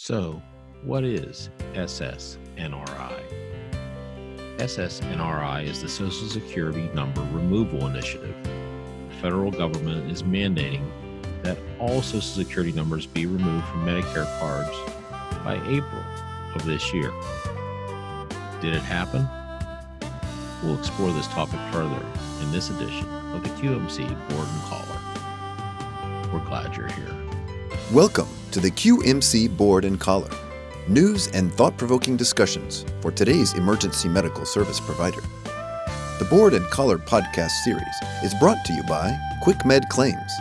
So, what is SSNRI? SSNRI is the Social Security Number Removal Initiative. The federal government is mandating that all Social Security numbers be removed from Medicare cards by April of this year. Did it happen? We'll explore this topic further in this edition of the QMC Board and Collar. We're glad you're here. Welcome to the QMC Board and Collar, news and thought provoking discussions for today's emergency medical service provider. The Board and Collar podcast series is brought to you by QuickMed Claims,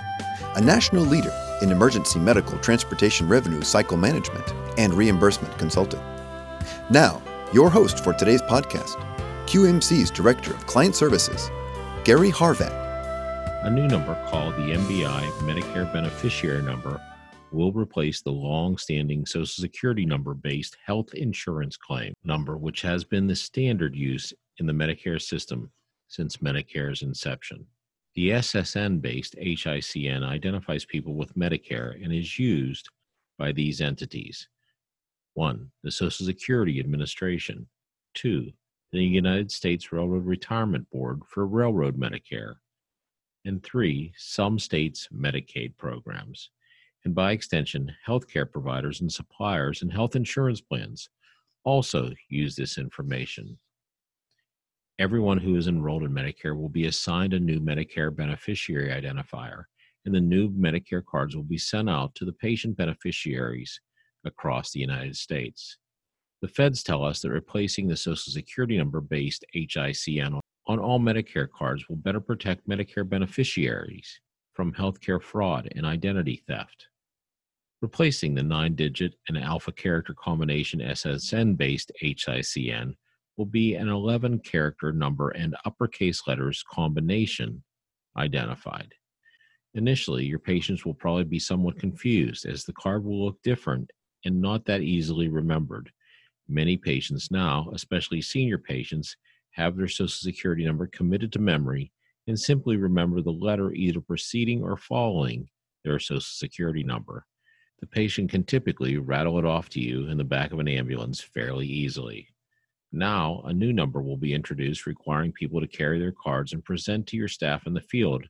a national leader in emergency medical transportation revenue cycle management and reimbursement consulting. Now, your host for today's podcast, QMC's Director of Client Services, Gary Harvat. A new number called the MBI Medicare Beneficiary Number will replace the long standing Social Security number based health insurance claim number, which has been the standard use in the Medicare system since Medicare's inception. The SSN based HICN identifies people with Medicare and is used by these entities 1. The Social Security Administration, 2. The United States Railroad Retirement Board for Railroad Medicare, and 3. Some states' Medicaid programs and by extension, healthcare providers and suppliers and health insurance plans also use this information. Everyone who is enrolled in Medicare will be assigned a new Medicare beneficiary identifier, and the new Medicare cards will be sent out to the patient beneficiaries across the United States. The feds tell us that replacing the Social Security number based HICN on all Medicare cards will better protect Medicare beneficiaries from healthcare fraud and identity theft replacing the nine digit and alpha character combination SSN based HICN will be an 11 character number and uppercase letters combination identified. Initially, your patients will probably be somewhat confused as the card will look different and not that easily remembered. Many patients now, especially senior patients, have their Social Security number committed to memory and simply remember the letter either preceding or following their Social Security number the patient can typically rattle it off to you in the back of an ambulance fairly easily. Now, a new number will be introduced requiring people to carry their cards and present to your staff in the field,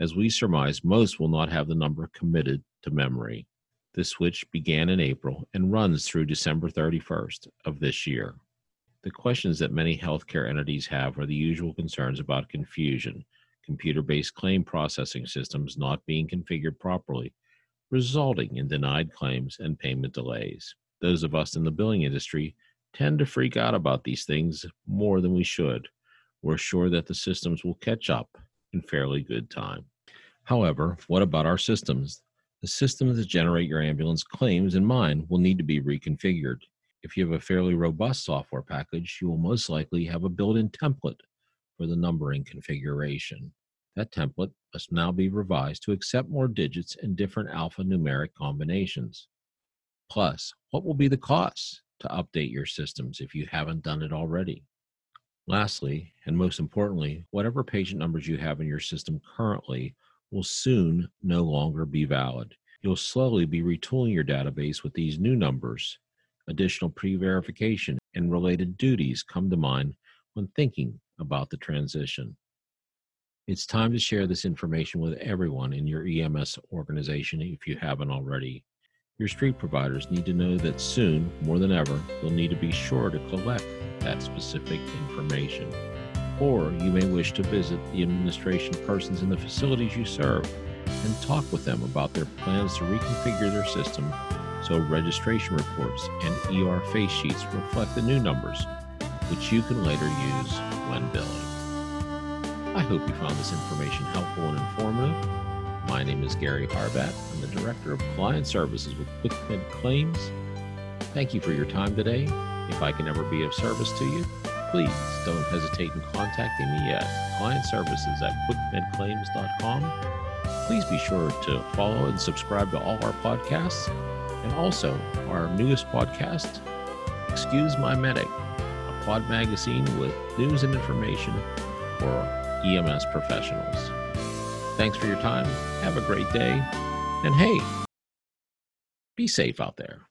as we surmise most will not have the number committed to memory. This switch began in April and runs through December 31st of this year. The questions that many healthcare entities have are the usual concerns about confusion, computer based claim processing systems not being configured properly, resulting in denied claims and payment delays. Those of us in the billing industry tend to freak out about these things more than we should. We're sure that the systems will catch up in fairly good time. However, what about our systems? The systems that generate your ambulance claims and mine will need to be reconfigured. If you have a fairly robust software package, you will most likely have a built in template for the numbering configuration. That template must now be revised to accept more digits and different alphanumeric combinations. Plus, what will be the cost to update your systems if you haven't done it already? Lastly, and most importantly, whatever patient numbers you have in your system currently will soon no longer be valid. You'll slowly be retooling your database with these new numbers. Additional pre verification and related duties come to mind when thinking about the transition. It's time to share this information with everyone in your EMS organization if you haven't already. Your street providers need to know that soon, more than ever, you'll need to be sure to collect that specific information. Or you may wish to visit the administration persons in the facilities you serve and talk with them about their plans to reconfigure their system so registration reports and ER face sheets reflect the new numbers, which you can later use when billing. I hope you found this information helpful and informative. My name is Gary Harbat. I'm the Director of Client Services with QuickMed Claims. Thank you for your time today. If I can ever be of service to you, please don't hesitate in contacting me at clientservices at quickmedclaims.com. Please be sure to follow and subscribe to all our podcasts and also our newest podcast, Excuse My Medic, a pod magazine with news and information for EMS professionals. Thanks for your time. Have a great day. And hey, be safe out there.